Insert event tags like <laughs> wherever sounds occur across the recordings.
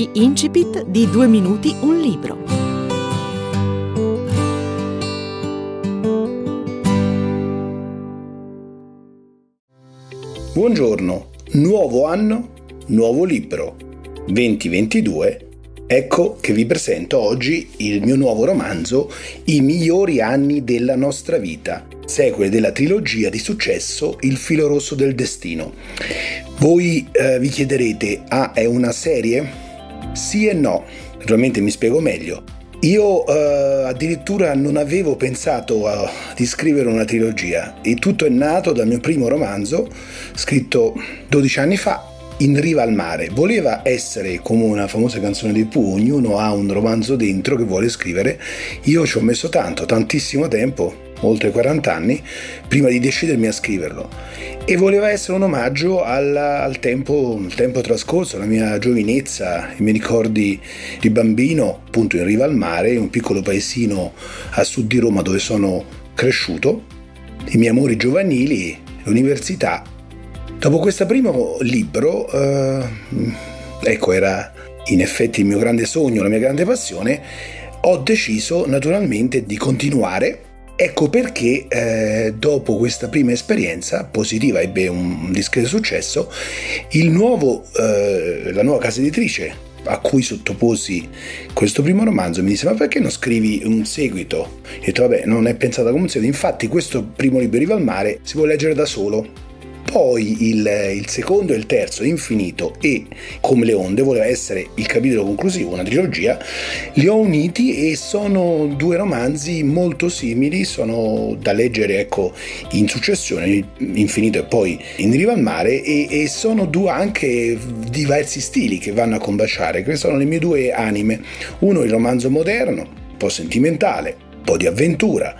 Gli incipit di Due minuti un libro. Buongiorno, nuovo anno, nuovo libro. 2022 Ecco che vi presento oggi il mio nuovo romanzo I migliori anni della nostra vita, sequel della trilogia di successo Il filo rosso del destino. Voi eh, vi chiederete, ah, è una serie? Sì e no, naturalmente mi spiego meglio. Io eh, addirittura non avevo pensato a, di scrivere una trilogia e tutto è nato dal mio primo romanzo, scritto 12 anni fa, in riva al mare. Voleva essere come una famosa canzone di Pooh, ognuno ha un romanzo dentro che vuole scrivere. Io ci ho messo tanto, tantissimo tempo, oltre 40 anni, prima di decidermi a scriverlo. E voleva essere un omaggio al, al tempo, tempo, trascorso, alla mia giovinezza, i miei ricordi di bambino, appunto in riva al mare, un piccolo paesino a sud di Roma dove sono cresciuto, i miei amori giovanili, l'università Dopo questo primo libro, eh, ecco, era in effetti il mio grande sogno, la mia grande passione, ho deciso naturalmente di continuare. Ecco perché eh, dopo questa prima esperienza positiva ebbe un discreto successo, nuovo, eh, la nuova casa editrice a cui sottoposi questo primo romanzo mi disse ma perché non scrivi un seguito? E ho detto vabbè non è pensata come un seguito, infatti questo primo libro Riva al mare si può leggere da solo poi il, il, secondo e il terzo, Infinito e Come le onde, voleva essere il capitolo conclusivo, una trilogia, li ho uniti e sono due romanzi molto simili, sono da leggere ecco, in successione, Infinito e poi In riva al mare, e, e sono due anche diversi stili che vanno a combaciare, queste sono le mie due anime, uno il romanzo moderno, un po' sentimentale, un po' di avventura,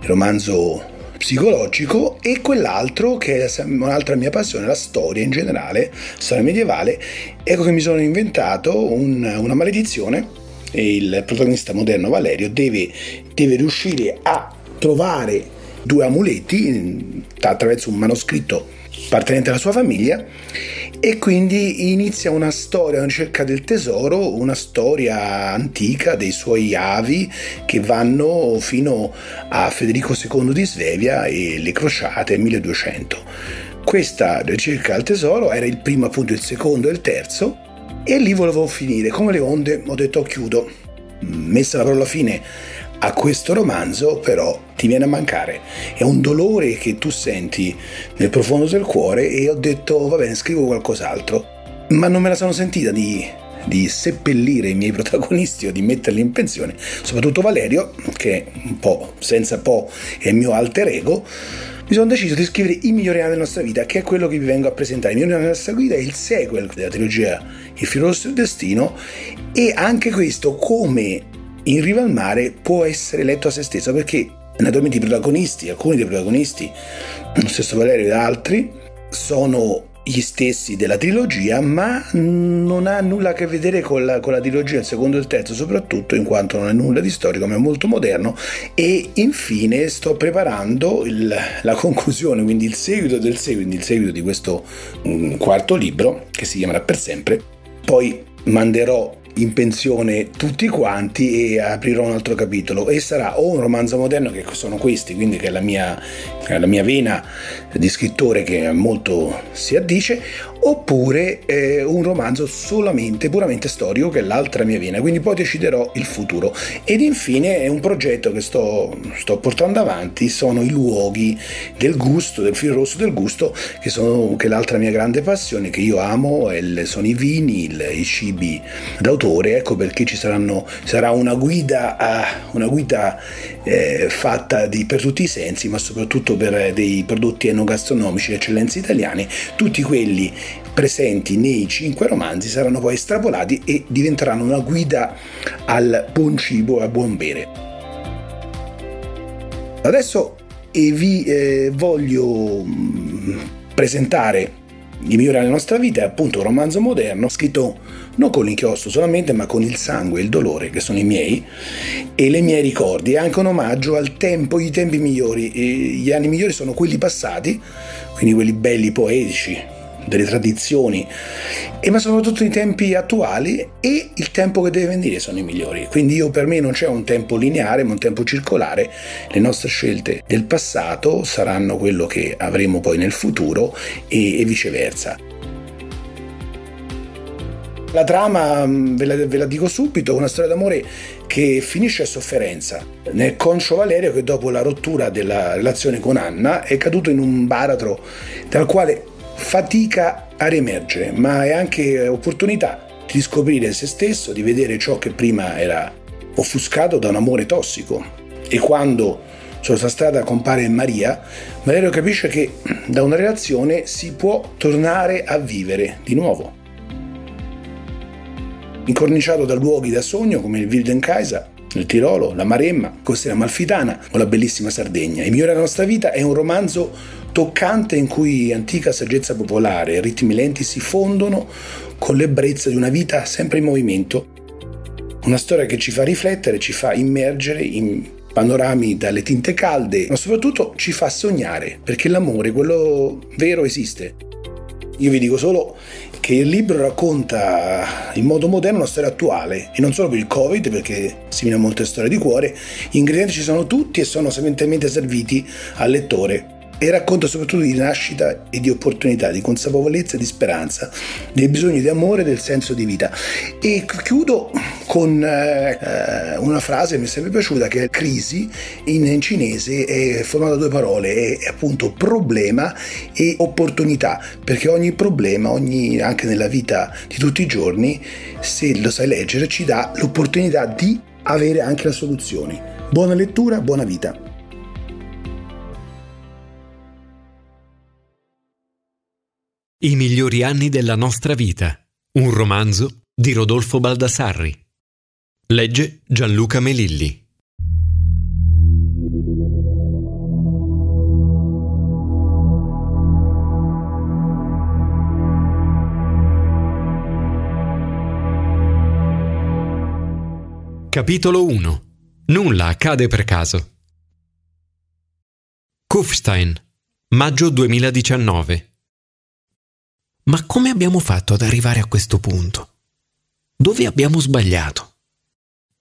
il romanzo psicologico e quell'altro che è un'altra mia passione, la storia in generale, storia medievale. Ecco che mi sono inventato un, una maledizione e il protagonista moderno Valerio deve, deve riuscire a trovare due amuleti attraverso un manoscritto appartenente alla sua famiglia e quindi inizia una storia, una ricerca del tesoro, una storia antica dei suoi avi che vanno fino a Federico II di Svevia e le crociate 1200. Questa ricerca al tesoro era il primo, appunto il secondo e il terzo e lì volevo finire. Come le onde ho detto chiudo. Messa la parola fine a questo romanzo però ti viene a mancare. È un dolore che tu senti nel profondo del cuore e ho detto va bene, scrivo qualcos'altro. Ma non me la sono sentita di, di seppellire i miei <laughs> protagonisti o di metterli in pensione, soprattutto Valerio, che un po' senza po' è il mio alter ego. Mi sono deciso di scrivere I migliori anni della nostra vita, che è quello che vi vengo a presentare. I migliori anni della nostra vita è il sequel della trilogia Il filo rosso del destino e anche questo come in riva al mare può essere letto a se stesso perché naturalmente i protagonisti, alcuni dei protagonisti, lo stesso Valerio ed altri, sono gli stessi della trilogia, ma non ha nulla a che vedere con la, con la trilogia, il secondo e il terzo, soprattutto in quanto non è nulla di storico, ma è molto moderno. E infine sto preparando il, la conclusione, quindi il seguito del seguito, il seguito di questo um, quarto libro, che si chiamerà per sempre. Poi manderò in pensione tutti quanti e aprirò un altro capitolo e sarà o un romanzo moderno che sono questi, quindi che è la mia, la mia vena di scrittore che molto si addice, oppure eh, un romanzo solamente, puramente storico, che è l'altra mia vena, quindi poi deciderò il futuro. Ed infine è un progetto che sto, sto portando avanti, sono i luoghi del gusto, del filo rosso del gusto, che sono che è l'altra mia grande passione, che io amo, sono i vini, il, i cibi d'autore, ecco perché ci saranno, sarà una guida, una guida eh, fatta di, per tutti i sensi, ma soprattutto per dei prodotti enogastronomici, eccellenze italiane, tutti quelli presenti nei cinque romanzi saranno poi estrapolati e diventeranno una guida al buon cibo e al buon bere. Adesso vi eh, voglio mm, presentare i migliori della nostra vita è appunto un romanzo moderno scritto non con l'inchiostro solamente ma con il sangue e il dolore che sono i miei e le miei ricordi. È anche un omaggio al tempo, i tempi migliori. E gli anni migliori sono quelli passati quindi quelli belli poetici delle tradizioni, ma soprattutto i tempi attuali e il tempo che deve venire sono i migliori. Quindi io per me non c'è un tempo lineare, ma un tempo circolare. Le nostre scelte del passato saranno quello che avremo poi nel futuro e, e viceversa. La trama, mm, ve la, ve la, dico subito, è una storia d'amore che finisce a sofferenza. Nel Concio Valerio che dopo la rottura della relazione con Anna è caduto in un baratro dal quale fatica a riemergere, ma è anche opportunità di scoprire se stesso, di vedere ciò che prima era offuscato da un amore tossico. E quando sulla sua strada compare Maria, Valerio capisce che da una relazione si può tornare a vivere di nuovo incorniciato da luoghi da sogno come il Wildenkaiser, il Tirolo, la Maremma, Costiera Malfitana o la bellissima Sardegna. Il migliore della nostra vita è un romanzo toccante in cui antica saggezza popolare e ritmi lenti si fondono con l'ebbrezza di una vita sempre in movimento. Una storia che ci fa riflettere, ci fa immergere in panorami dalle tinte calde, ma soprattutto ci fa sognare, perché l'amore, quello vero, esiste. Io vi dico solo che il libro racconta in modo moderno una storia attuale e non solo per il Covid, perché si viene a molte storie di cuore, gli ingredienti ci sono tutti e sono sapientemente serviti al lettore e racconta soprattutto di nascita e di opportunità, di consapevolezza e di speranza, dei bisogni di amore e del senso di vita. E chiudo con eh, una frase che mi è sempre piaciuta che è crisi in, in cinese è formata da due parole, è, appunto problema e opportunità, perché ogni problema, ogni, anche nella vita di tutti i giorni, se lo sai leggere, ci dà l'opportunità di avere anche la soluzione. Buona lettura, buona vita. I migliori anni della nostra vita. Un romanzo di Rodolfo Baldassarri. Legge Gianluca Melilli. Capitolo 1. Nulla accade per caso. Kufstein, maggio 2019. Ma come abbiamo fatto ad arrivare a questo punto? Dove abbiamo sbagliato?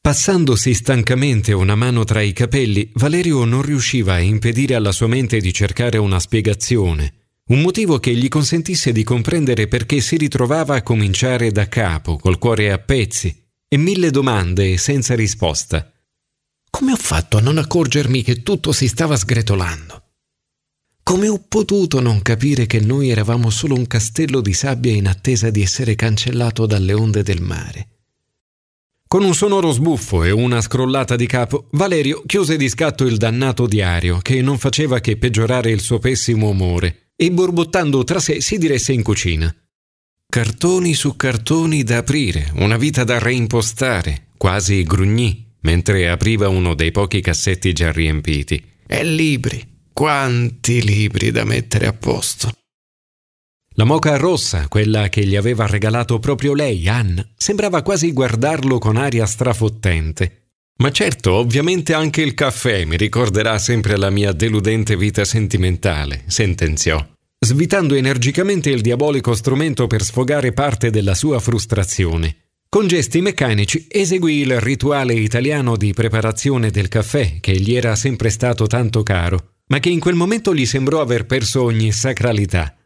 Passandosi stancamente una mano tra i capelli, Valerio non riusciva a impedire alla sua mente di cercare una spiegazione, un motivo che gli consentisse di comprendere perché si ritrovava a cominciare da capo, col cuore a pezzi, e mille domande senza risposta. Come ho fatto a non accorgermi che tutto si stava sgretolando? Come ho potuto non capire che noi eravamo solo un castello di sabbia in attesa di essere cancellato dalle onde del mare? Con un sonoro sbuffo e una scrollata di capo, Valerio chiuse di scatto il dannato diario, che non faceva che peggiorare il suo pessimo umore, e borbottando tra sé si diresse in cucina. Cartoni su cartoni da aprire, una vita da reimpostare, quasi grugnì, mentre apriva uno dei pochi cassetti già riempiti. E libri, quanti libri da mettere a posto. La moca rossa, quella che gli aveva regalato proprio lei, Anna, sembrava quasi guardarlo con aria strafottente. Ma certo, ovviamente anche il caffè mi ricorderà sempre la mia deludente vita sentimentale, sentenziò, svitando energicamente il diabolico strumento per sfogare parte della sua frustrazione. Con gesti meccanici eseguì il rituale italiano di preparazione del caffè che gli era sempre stato tanto caro ma che in quel momento gli sembrò aver perso ogni sacralità.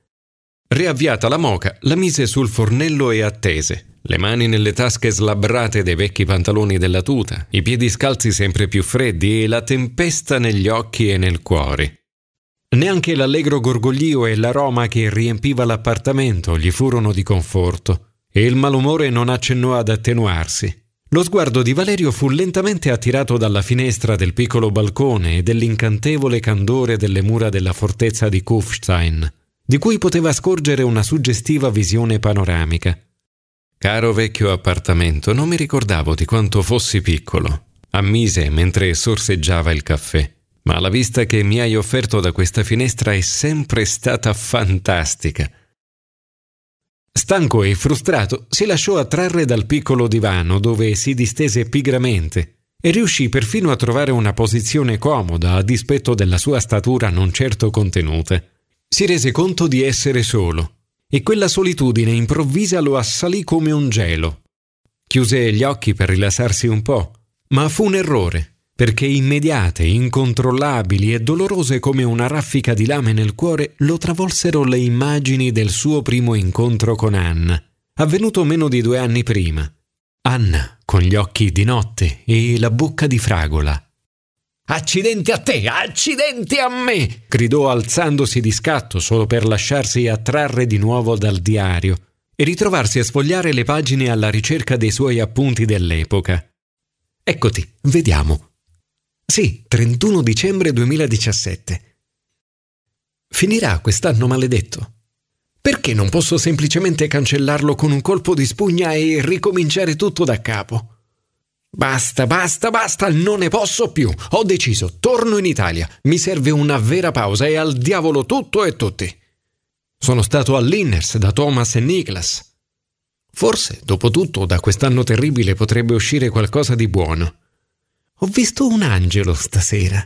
Riavviata la moca, la mise sul fornello e attese, le mani nelle tasche slabbrate dei vecchi pantaloni della tuta, i piedi scalzi sempre più freddi e la tempesta negli occhi e nel cuore. Neanche l'allegro gorgoglio e l'aroma che riempiva l'appartamento gli furono di conforto, e il malumore non accennò ad attenuarsi. Lo sguardo di Valerio fu lentamente attirato dalla finestra del piccolo balcone e dell'incantevole candore delle mura della fortezza di Kufstein, di cui poteva scorgere una suggestiva visione panoramica. Caro vecchio appartamento, non mi ricordavo di quanto fossi piccolo, ammise mentre sorseggiava il caffè, ma la vista che mi hai offerto da questa finestra è sempre stata fantastica. Stanco e frustrato, si lasciò attrarre dal piccolo divano dove si distese pigramente e riuscì perfino a trovare una posizione comoda a dispetto della sua statura non certo contenuta. Si rese conto di essere solo e quella solitudine improvvisa lo assalì come un gelo. Chiuse gli occhi per rilassarsi un po', ma fu un errore, perché immediate, incontrollabili e dolorose come una raffica di lame nel cuore lo travolsero le immagini del suo primo incontro con Anna, avvenuto meno di due anni prima. Anna, con gli occhi di notte e la bocca di fragola. Accidenti a te, accidenti a me! gridò alzandosi di scatto solo per lasciarsi attrarre di nuovo dal diario e ritrovarsi a sfogliare le pagine alla ricerca dei suoi appunti dell'epoca. Eccoti, vediamo. Sì, 31 dicembre 2017. Finirà quest'anno maledetto. Perché non posso semplicemente cancellarlo con un colpo di spugna e ricominciare tutto da capo? Basta, basta, basta, non ne posso più. Ho deciso, torno in Italia. Mi serve una vera pausa e al diavolo tutto e tutti. Sono stato all'Inners da Thomas e Niklas. Forse, dopo tutto, da quest'anno terribile potrebbe uscire qualcosa di buono. Ho visto un angelo stasera,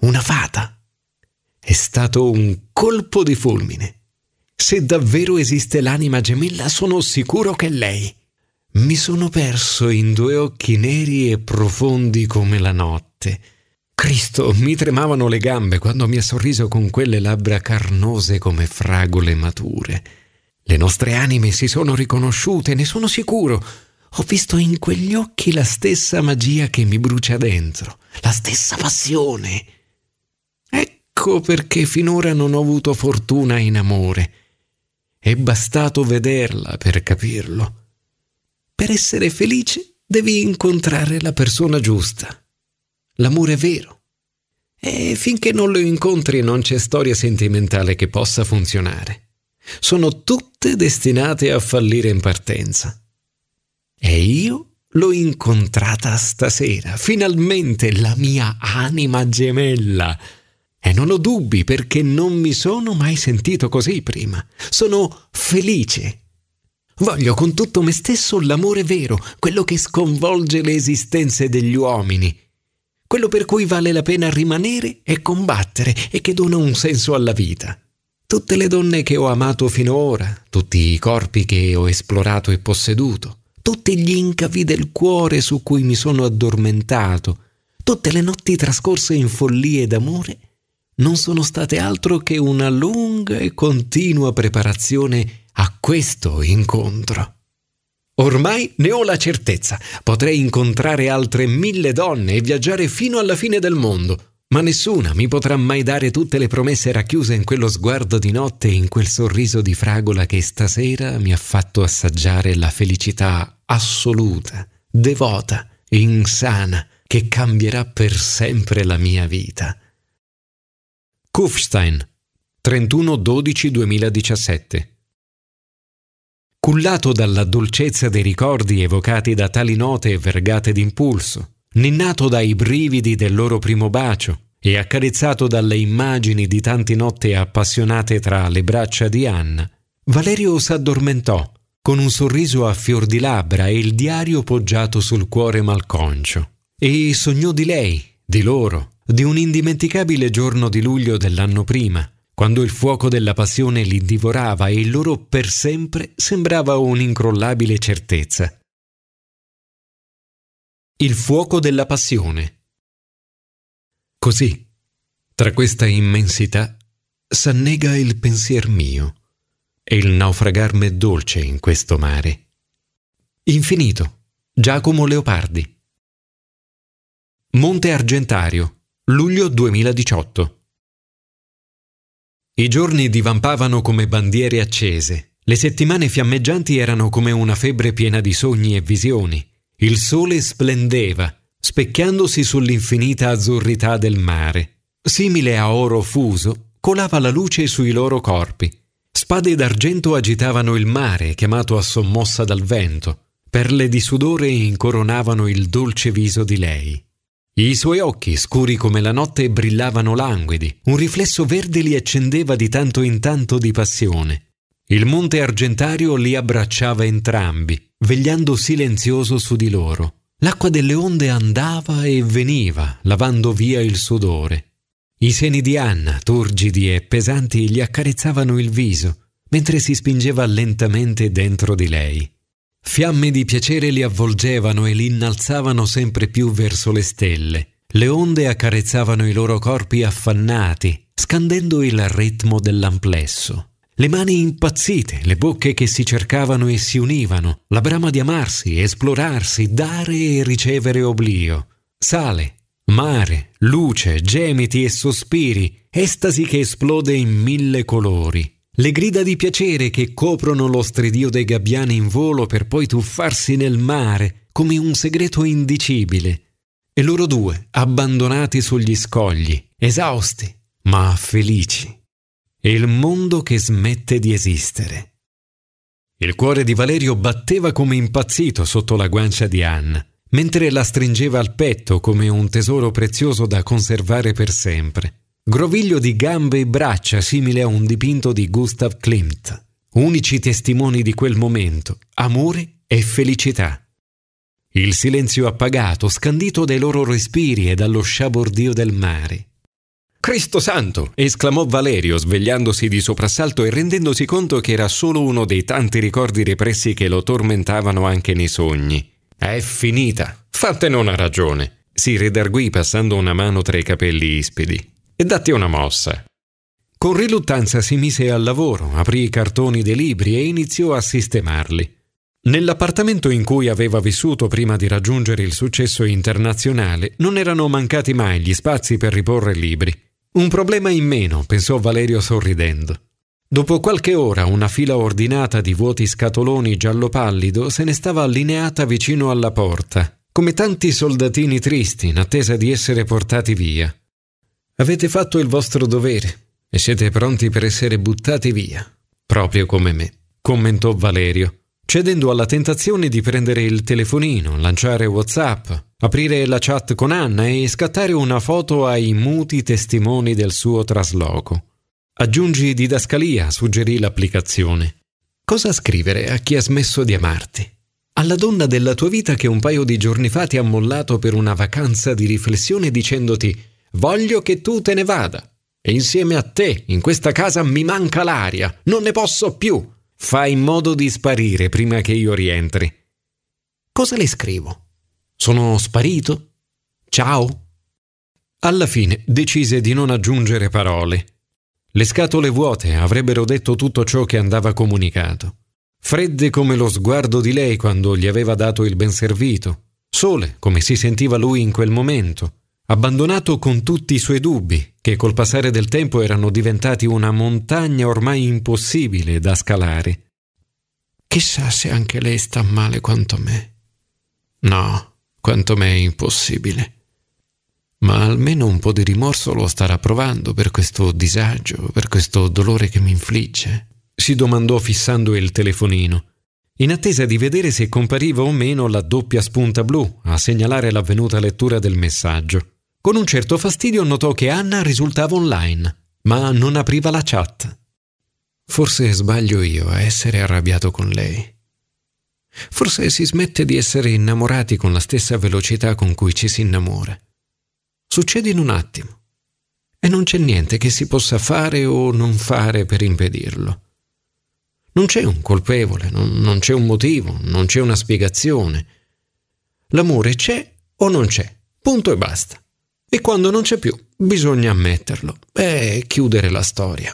una fata. È stato un colpo di fulmine. Se davvero esiste l'anima gemella, sono sicuro che è lei. Mi sono perso in due occhi neri e profondi come la notte. Cristo, mi tremavano le gambe quando mi ha sorriso con quelle labbra carnose come fragole mature. Le nostre anime si sono riconosciute, ne sono sicuro. Ho visto in quegli occhi la stessa magia che mi brucia dentro, la stessa passione. Ecco perché finora non ho avuto fortuna in amore. È bastato vederla per capirlo. Per essere felice devi incontrare la persona giusta. L'amore vero. E finché non lo incontri non c'è storia sentimentale che possa funzionare sono tutte destinate a fallire in partenza. E io l'ho incontrata stasera, finalmente la mia anima gemella. E non ho dubbi perché non mi sono mai sentito così prima. Sono felice. Voglio con tutto me stesso l'amore vero, quello che sconvolge le esistenze degli uomini, quello per cui vale la pena rimanere e combattere e che dona un senso alla vita. Tutte le donne che ho amato finora, tutti i corpi che ho esplorato e posseduto, tutti gli incavi del cuore su cui mi sono addormentato, tutte le notti trascorse in follie d'amore, non sono state altro che una lunga e continua preparazione a questo incontro. Ormai ne ho la certezza, potrei incontrare altre mille donne e viaggiare fino alla fine del mondo, ma nessuna mi potrà mai dare tutte le promesse racchiuse in quello sguardo di notte e in quel sorriso di fragola che stasera mi ha fatto assaggiare la felicità assoluta, devota, insana, che cambierà per sempre la mia vita. Kufstein, 31-12-2017 Cullato dalla dolcezza dei ricordi evocati da tali note vergate d'impulso, ninnato dai brividi del loro primo bacio e accarezzato dalle immagini di tante notti appassionate tra le braccia di Anna, Valerio s'addormentò con un sorriso a fior di labbra e il diario poggiato sul cuore malconcio. E sognò di lei, di loro, di un indimenticabile giorno di luglio dell'anno prima, quando il fuoco della passione li divorava e il loro per sempre sembrava un'incrollabile certezza. Il fuoco della passione. Così, tra questa immensità, s'annega il pensier mio e il naufragar m'è dolce in questo mare. Infinito. Giacomo Leopardi. Monte Argentario, luglio 2018. I giorni divampavano come bandiere accese, le settimane fiammeggianti erano come una febbre piena di sogni e visioni. Il sole splendeva, specchiandosi sull'infinita azzurrità del mare. Simile a oro fuso, colava la luce sui loro corpi. Spade d'argento agitavano il mare, chiamato a sommossa dal vento. Perle di sudore incoronavano il dolce viso di lei. I suoi occhi, scuri come la notte, brillavano languidi. Un riflesso verde li accendeva di tanto in tanto di passione. Il monte argentario li abbracciava entrambi, vegliando silenzioso su di loro. L'acqua delle onde andava e veniva, lavando via il sudore. I seni di Anna, turgidi e pesanti, gli accarezzavano il viso, mentre si spingeva lentamente dentro di lei. Fiamme di piacere li avvolgevano e li innalzavano sempre più verso le stelle. Le onde accarezzavano i loro corpi affannati, scandendo il ritmo dell'amplesso. Le mani impazzite, le bocche che si cercavano e si univano, la brama di amarsi, esplorarsi, dare e ricevere oblio. Sale, mare, luce, gemiti e sospiri, estasi che esplode in mille colori. Le grida di piacere che coprono lo stridio dei gabbiani in volo per poi tuffarsi nel mare come un segreto indicibile. E loro due, abbandonati sugli scogli, esausti, ma felici il mondo che smette di esistere. Il cuore di Valerio batteva come impazzito sotto la guancia di Anna, mentre la stringeva al petto come un tesoro prezioso da conservare per sempre. Groviglio di gambe e braccia simile a un dipinto di Gustav Klimt, unici testimoni di quel momento, amore e felicità. Il silenzio appagato, scandito dai loro respiri e dallo sciabordio del mare. Cristo santo! esclamò Valerio, svegliandosi di soprassalto e rendendosi conto che era solo uno dei tanti ricordi repressi che lo tormentavano anche nei sogni. È finita! Fattene una ragione! si redarguì passando una mano tra i capelli ispidi. E datti una mossa. Con riluttanza si mise al lavoro, aprì i cartoni dei libri e iniziò a sistemarli. Nell'appartamento in cui aveva vissuto prima di raggiungere il successo internazionale non erano mancati mai gli spazi per riporre libri. Un problema in meno, pensò Valerio sorridendo. Dopo qualche ora una fila ordinata di vuoti scatoloni giallo pallido se ne stava allineata vicino alla porta, come tanti soldatini tristi in attesa di essere portati via. Avete fatto il vostro dovere e siete pronti per essere buttati via, proprio come me, commentò Valerio, cedendo alla tentazione di prendere il telefonino, lanciare WhatsApp, aprire la chat con Anna e scattare una foto ai muti testimoni del suo trasloco. Aggiungi didascalia, suggerì l'applicazione. Cosa scrivere a chi ha smesso di amarti? Alla donna della tua vita che un paio di giorni fa ti ha mollato per una vacanza di riflessione dicendoti voglio che tu te ne vada. E insieme a te, in questa casa, mi manca l'aria, non ne posso più. Fai in modo di sparire prima che io rientri. Cosa le scrivo? Sono sparito? Ciao? Alla fine decise di non aggiungere parole. Le scatole vuote avrebbero detto tutto ciò che andava comunicato. Fredde come lo sguardo di lei quando gli aveva dato il ben servito, sole come si sentiva lui in quel momento, abbandonato con tutti i suoi dubbi, che col passare del tempo erano diventati una montagna ormai impossibile da scalare. Chissà se anche lei sta male quanto me. No, quanto me è impossibile. Ma almeno un po' di rimorso lo starà provando per questo disagio, per questo dolore che mi infligge. Si domandò fissando il telefonino, in attesa di vedere se compariva o meno la doppia spunta blu a segnalare l'avvenuta lettura del messaggio. Con un certo fastidio notò che Anna risultava online, ma non apriva la chat. Forse sbaglio io a essere arrabbiato con lei. Forse si smette di essere innamorati con la stessa velocità con cui ci si innamora. Succede in un attimo e non c'è niente che si possa fare o non fare per impedirlo. Non c'è un colpevole, non, non c'è un motivo, non c'è una spiegazione. L'amore c'è o non c'è, punto e basta. E quando non c'è più, bisogna ammetterlo e chiudere la storia.